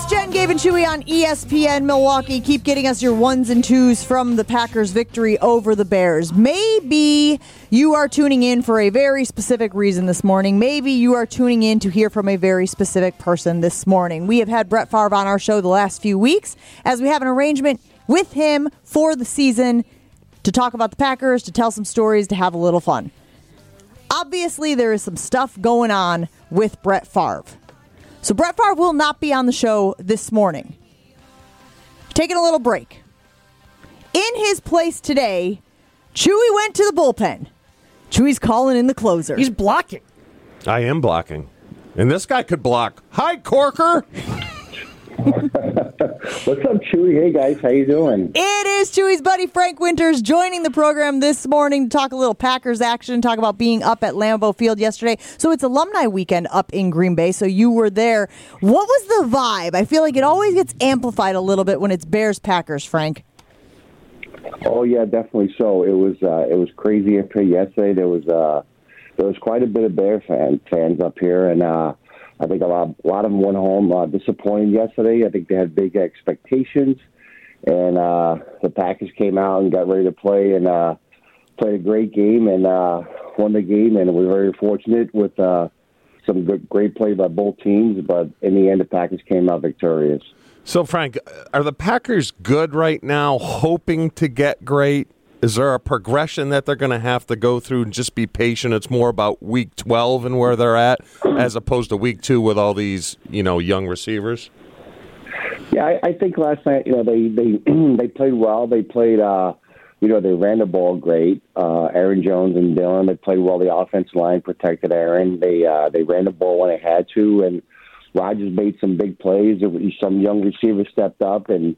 It's Jen, Gabe, and Chewy on ESPN Milwaukee. Keep getting us your ones and twos from the Packers' victory over the Bears. Maybe you are tuning in for a very specific reason this morning. Maybe you are tuning in to hear from a very specific person this morning. We have had Brett Favre on our show the last few weeks as we have an arrangement with him for the season to talk about the Packers, to tell some stories, to have a little fun. Obviously, there is some stuff going on with Brett Favre. So Brett Favre will not be on the show this morning. Taking a little break. In his place today, Chewy went to the bullpen. Chewy's calling in the closer. He's blocking. I am blocking. And this guy could block. Hi, Corker. What's up, Chewy? Hey guys, how you doing? It is Chewy's buddy Frank Winters joining the program this morning to talk a little Packers action, talk about being up at Lambeau Field yesterday. So it's alumni weekend up in Green Bay, so you were there. What was the vibe? I feel like it always gets amplified a little bit when it's Bears Packers, Frank. Oh yeah, definitely. So it was uh, it was crazy up here yesterday. There was uh, there was quite a bit of Bear fan, fans up here, and uh, I think a lot a lot of them went home uh, disappointed yesterday. I think they had big expectations, and uh, the Packers came out and got ready to play and uh, played a great game and uh, won the game. And we were very fortunate with uh, some good, great play by both teams. But in the end, the Packers came out victorious. So, Frank, are the Packers good right now, hoping to get great? Is there a progression that they're going to have to go through and just be patient? It's more about week 12 and where they're at as opposed to week two with all these, you know, young receivers? Yeah, I, I think last night, you know, they they they played well. They played, uh, you know, they ran the ball great. Uh, Aaron Jones and Dillon, they played well. The offensive line protected Aaron. They uh, they ran the ball when they had to, and Rodgers made some big plays. Some young receivers stepped up, and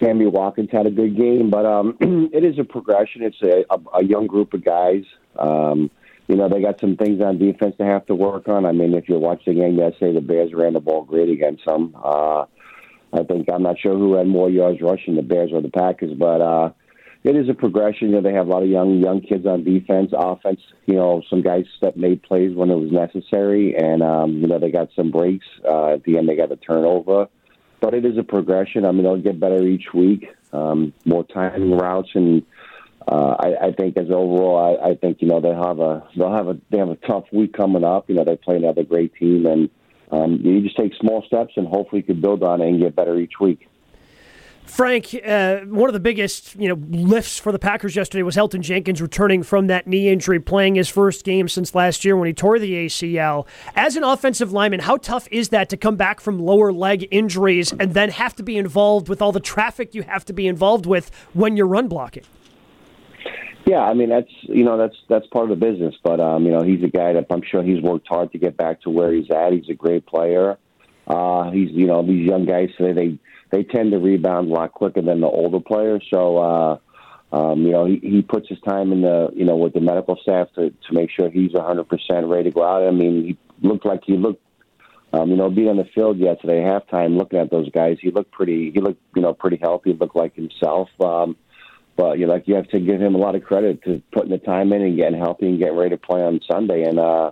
Sammy Watkins had a good game. But um, it is a progression. It's a, a, a young group of guys. Um, you know, they got some things on defense they have to work on. I mean, if you watch the game yesterday, the Bears ran the ball great against them. Uh, I think I'm not sure who had more yards rushing, the Bears or the Packers, but uh, it is a progression. You know, they have a lot of young young kids on defense, offense. You know, some guys that made plays when it was necessary, and um, you know they got some breaks. Uh, at the end, they got a turnover, but it is a progression. I mean, they'll get better each week. Um, more timing routes, and uh, I, I think as overall, I, I think you know they have a they'll have a they have a tough week coming up. You know, they play another great team, and um, you just take small steps, and hopefully you can build on it and get better each week. Frank, uh, one of the biggest you know lifts for the Packers yesterday was Elgton Jenkins returning from that knee injury, playing his first game since last year when he tore the ACL. As an offensive lineman, how tough is that to come back from lower leg injuries and then have to be involved with all the traffic you have to be involved with when you're run blocking? Yeah, I mean that's you know that's that's part of the business, but um, you know he's a guy that I'm sure he's worked hard to get back to where he's at. He's a great player. Uh, he's you know these young guys today they they tend to rebound a lot quicker than the older players. So uh, um, you know he, he puts his time in the you know with the medical staff to to make sure he's 100 percent ready to go out. I mean he looked like he looked um, you know, being on the field yesterday, halftime, looking at those guys, he looked pretty. He looked, you know, pretty healthy. Looked like himself. Um, but you know, like you have to give him a lot of credit to putting the time in and getting healthy and getting ready to play on Sunday. And uh,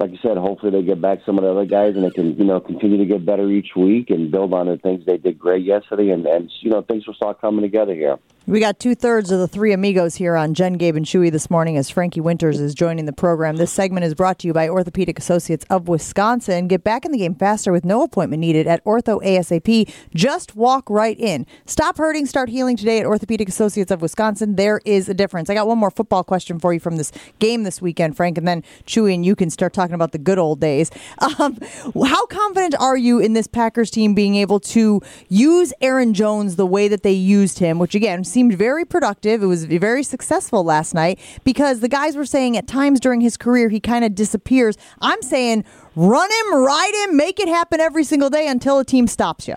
like you said, hopefully they get back some of the other guys and they can, you know, continue to get better each week and build on the things they did great yesterday. And, and you know, things will start coming together here. We got two thirds of the three amigos here on Jen, Gabe, and Chewy this morning as Frankie Winters is joining the program. This segment is brought to you by Orthopedic Associates of Wisconsin. Get back in the game faster with no appointment needed at Ortho ASAP. Just walk right in. Stop hurting, start healing today at Orthopedic Associates of Wisconsin. There is a difference. I got one more football question for you from this game this weekend, Frank, and then Chewy and you can start talking about the good old days. Um, how confident are you in this Packers team being able to use Aaron Jones the way that they used him, which again seemed very productive. It was very successful last night because the guys were saying at times during his career he kind of disappears. I'm saying run him, ride him, make it happen every single day until a team stops you.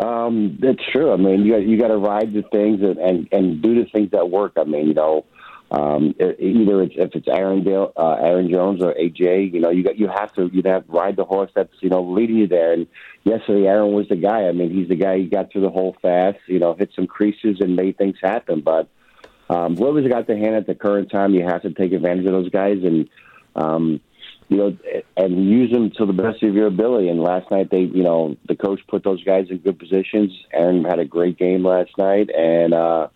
Um, that's true. I mean, you got, you got to ride the things and, and and do the things that work. I mean, you know, um, either it's, if it's Aaron Dale, uh, Aaron Jones or AJ, you know, you got you have to you have to ride the horse that's you know leading you there. And yesterday, Aaron was the guy. I mean, he's the guy. He got through the whole fast. You know, hit some creases and made things happen. But um, whoever's got the hand at the current time, you have to take advantage of those guys. And um, you know, and use them to the best of your ability. And last night, they, you know, the coach put those guys in good positions. Aaron had a great game last night, and uh,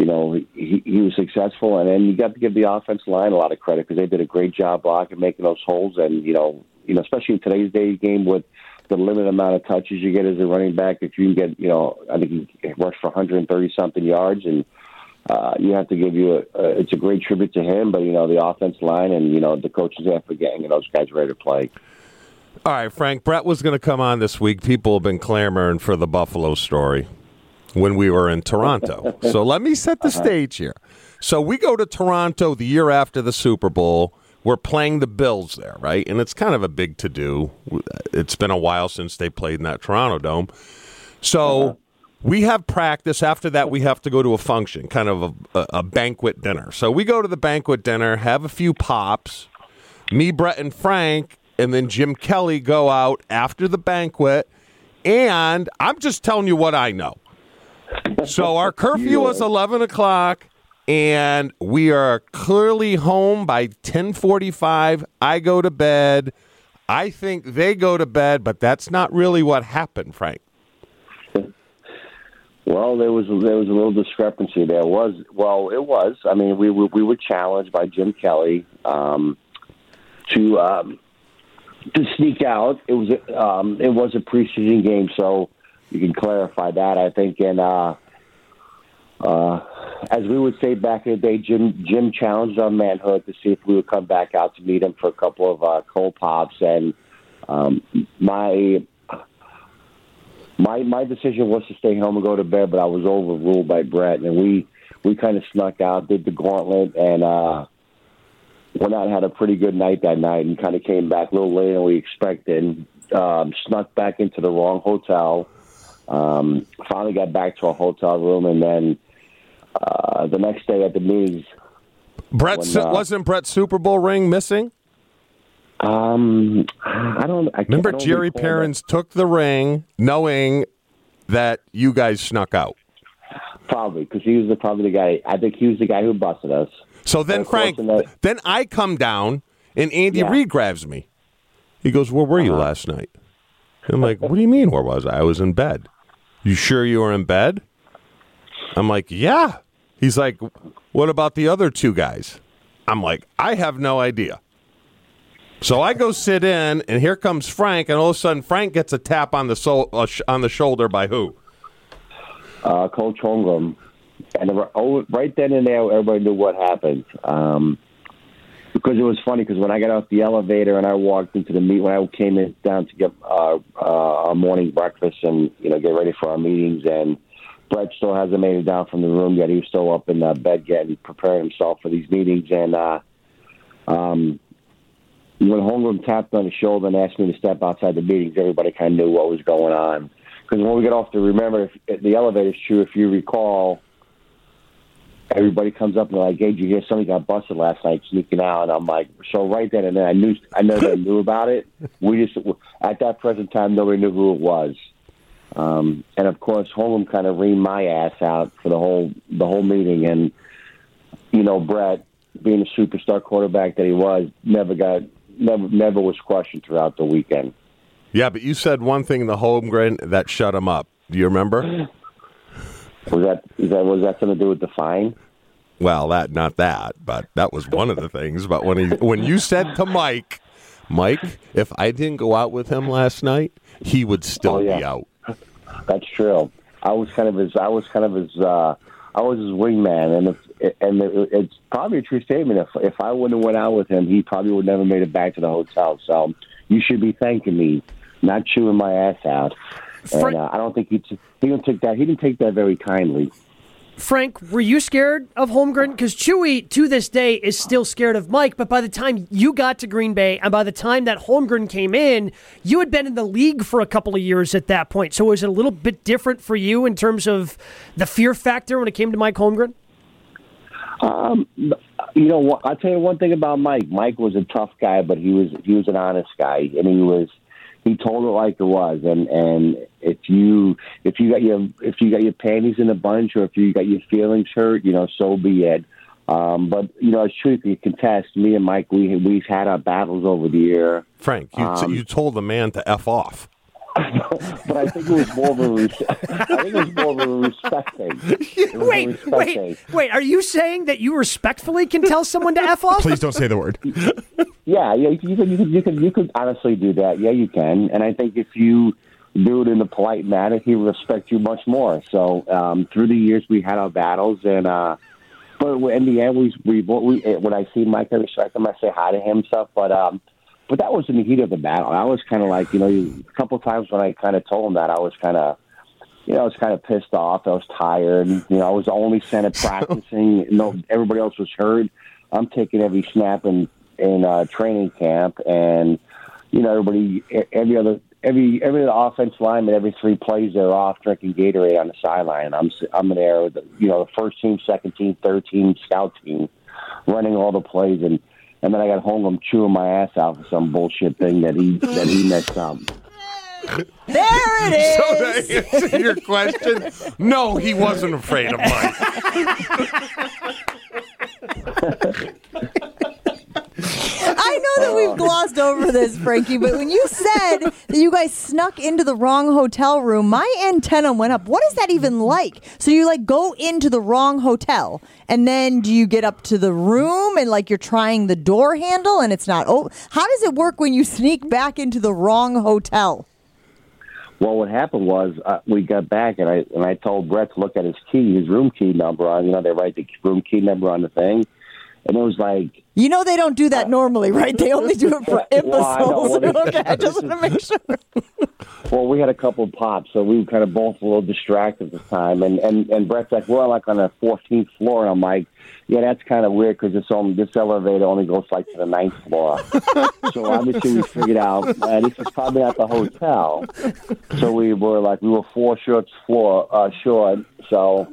you know, he, he was successful. And then you got to give the offense line a lot of credit because they did a great job blocking, making those holes, and you know, you know, especially in today's day game with the limited amount of touches you get as a running back. If you can get, you know, I think he rushed for 130 something yards and uh, you have to give you a, a, it's a great tribute to him, but you know the offense line and you know the coaches after getting those guys ready to play. All right, Frank. Brett was going to come on this week. People have been clamoring for the Buffalo story when we were in Toronto. so let me set the uh-huh. stage here. So we go to Toronto the year after the Super Bowl. We're playing the Bills there, right? And it's kind of a big to do. It's been a while since they played in that Toronto dome. So. Uh-huh we have practice. After that, we have to go to a function, kind of a, a, banquet dinner. So we go to the banquet dinner, have a few pops. Me, Brett, and Frank, and then Jim Kelly go out after the banquet. And I'm just telling you what I know. So our curfew was 11 o'clock, and we are clearly home by 10:45. I go to bed. I think they go to bed, but that's not really what happened, Frank. Well, there was there was a little discrepancy. There was well, it was. I mean, we we, we were challenged by Jim Kelly um, to um, to sneak out. It was um, it was a preseason game, so you can clarify that. I think, and uh, uh, as we would say back in the day, Jim Jim challenged our manhood to see if we would come back out to meet him for a couple of uh, cold pops, and um, my my my decision was to stay home and go to bed, but I was overruled by Brett, and we we kind of snuck out, did the gauntlet, and uh, went out and had a pretty good night that night, and kind of came back a little later than we expected. And, Um, snuck back into the wrong hotel. Um, finally got back to a hotel room, and then uh, the next day at the meetings. Brett when, uh, wasn't Brett's Super Bowl ring missing? Um, I don't. I Remember, I don't Jerry Parins took the ring, knowing that you guys snuck out. Probably because he was the, probably the guy. I think he was the guy who busted us. So then, Frank, then I come down and Andy yeah. Reid grabs me. He goes, "Where were you uh-huh. last night?" I'm like, "What do you mean? Where was I? I was in bed." You sure you were in bed? I'm like, "Yeah." He's like, "What about the other two guys?" I'm like, "I have no idea." So I go sit in, and here comes Frank, and all of a sudden Frank gets a tap on the uh, sh- on the shoulder by who? Uh, Coach Holmgren. And oh, right then and there, everybody knew what happened. Um, because it was funny because when I got off the elevator and I walked into the meet when I came in down to get uh, uh, our morning breakfast and you know get ready for our meetings and Brett still hasn't made it down from the room yet. He was still up in the bed getting preparing himself for these meetings and uh, um, when Holmgren tapped on the shoulder and asked me to step outside the meetings, everybody kind of knew what was going on. Because when we get off the, remember, if, the elevator's true, if you recall, everybody comes up and they're like, "Hey, did you hear somebody got busted last night sneaking out?" And I'm like, so right then and then, I knew, I know they knew about it. We just, at that present time, nobody knew who it was. Um, and of course, Holmgren kind of reamed my ass out for the whole the whole meeting, and you know, Brett, being a superstar quarterback that he was, never got never never was questioned throughout the weekend. Yeah, but you said one thing in the Holmgren that shut him up. Do you remember? Was that is that was that something to do with the fine? Well, that not that, but that was one of the things. But when he when you said to Mike, Mike, if I didn't go out with him last night, he would still oh, yeah. be out. That's true. I was kind of his. I was kind of his. Uh, I was his wingman, and if and it's probably a true statement. If if I wouldn't have went out with him, he probably would never made it back to the hotel. So you should be thanking me, not chewing my ass out. And uh, I don't think he t- he didn't take that. He didn't take that very kindly. Frank, were you scared of Holmgren? Because Chewy, to this day, is still scared of Mike. But by the time you got to Green Bay, and by the time that Holmgren came in, you had been in the league for a couple of years at that point. So was it a little bit different for you in terms of the fear factor when it came to Mike Holmgren? Um, you know, I'll tell you one thing about Mike. Mike was a tough guy, but he was he was an honest guy, and he was he told it like it was. And and if you if you got your if you got your panties in a bunch, or if you got your feelings hurt, you know, so be it. Um, but you know, it's true. If you contest, me and Mike, we we've had our battles over the year. Frank, you, Um, you told the man to f off. but I think it was more of a res- I think it was more of a respect thing. It a Wait, respect wait, thing. wait. Are you saying that you respectfully can tell someone to f off? Please don't say the word. Yeah, yeah, you could, you could, you could, you could honestly do that. Yeah, you can. And I think if you do it in a polite manner, he will respect you much more. So um, through the years, we had our battles, and uh, but in the end, we we, we when I see Mike, I respect him. I say hi to him, stuff. But um, but that was in the heat of the battle. I was kind of like, you know, a couple of times when I kind of told him that, I was kind of. You know, I was kind of pissed off. I was tired. You know, I was the only center practicing. No, everybody else was hurt. I'm taking every snap in in uh, training camp, and you know, everybody, every other, every every other offense lineman, every three plays, they're off drinking Gatorade on the sideline. I'm s- I'm there with you know the first team, second team, third team, scout team, running all the plays, and and then I got home, I'm chewing my ass out for some bullshit thing that he that he messed up. There it is. So is. to answer your question, no, he wasn't afraid of Mike. I know that we've glossed over this, Frankie, but when you said that you guys snuck into the wrong hotel room, my antenna went up. What is that even like? So you like go into the wrong hotel, and then do you get up to the room and like you're trying the door handle and it's not open? How does it work when you sneak back into the wrong hotel? Well, what happened was uh, we got back, and I and I told Brett to look at his key, his room key number on. You know, they write the room key number on the thing, and it was like You know they don't do that normally, right? They only do it for Well, I imbeciles. Okay, I just want to make sure. Well, we had a couple of pops, so we were kind of both a little distracted at the time. And and and Brett's like, we're like on the 14th floor, and I'm like, yeah, that's kind of weird because this only this elevator only goes like to the ninth floor. so obviously we figured out uh, this is probably not the hotel. So we were like, we were four shorts floor uh, short. So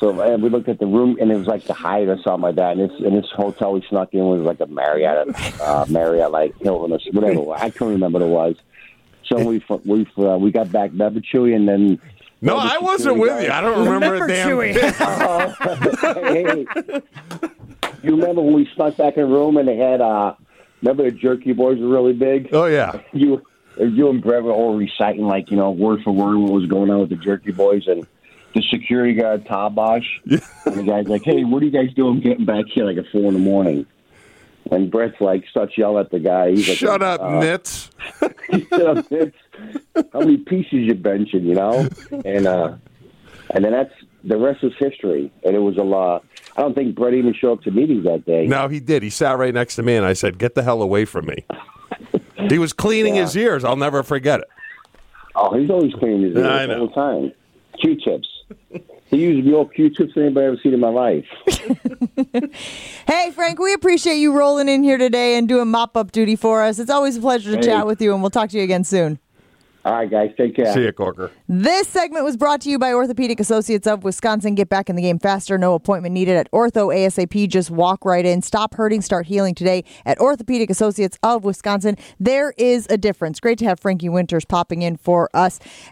so and we looked at the room, and it was like the Hyatt or something like that. And this and this hotel we snuck in was like a Marriott, uh, Marriott like Hilton or whatever. I can't remember what it was. So we we uh, we got back Never Chewy, and then No, I wasn't with guy- you. I don't remember, Remember a damn Chewy. thing. hey, you remember when we snuck back in the room and they had uh remember the jerky boys were really big? Oh yeah. You you and Brett were all reciting like, you know, word for word what was going on with the jerky boys and the security guard Tarbash and the guy's like, Hey, what are you guys doing getting back here like at four in the morning? And Brett's like starts yelling at the guy. He's like, Shut up, uh, Nits. Shut up, Vince. How many pieces you benching, you know? And uh and then that's the rest is history. And it was a lot. I don't think Brett even showed up to meetings that day. No, he did. He sat right next to me, and I said, "Get the hell away from me." He was cleaning his ears. I'll never forget it. Oh, he's always cleaning his ears all the time. Q-tips. He used more Q-tips than anybody I've ever seen in my life. Hey, Frank, we appreciate you rolling in here today and doing mop up duty for us. It's always a pleasure to Hey. chat with you, and we'll talk to you again soon. All right, guys, take care. See you, Corker. This segment was brought to you by Orthopedic Associates of Wisconsin. Get back in the game faster. No appointment needed at Ortho ASAP. Just walk right in. Stop hurting. Start healing today at Orthopedic Associates of Wisconsin. There is a difference. Great to have Frankie Winters popping in for us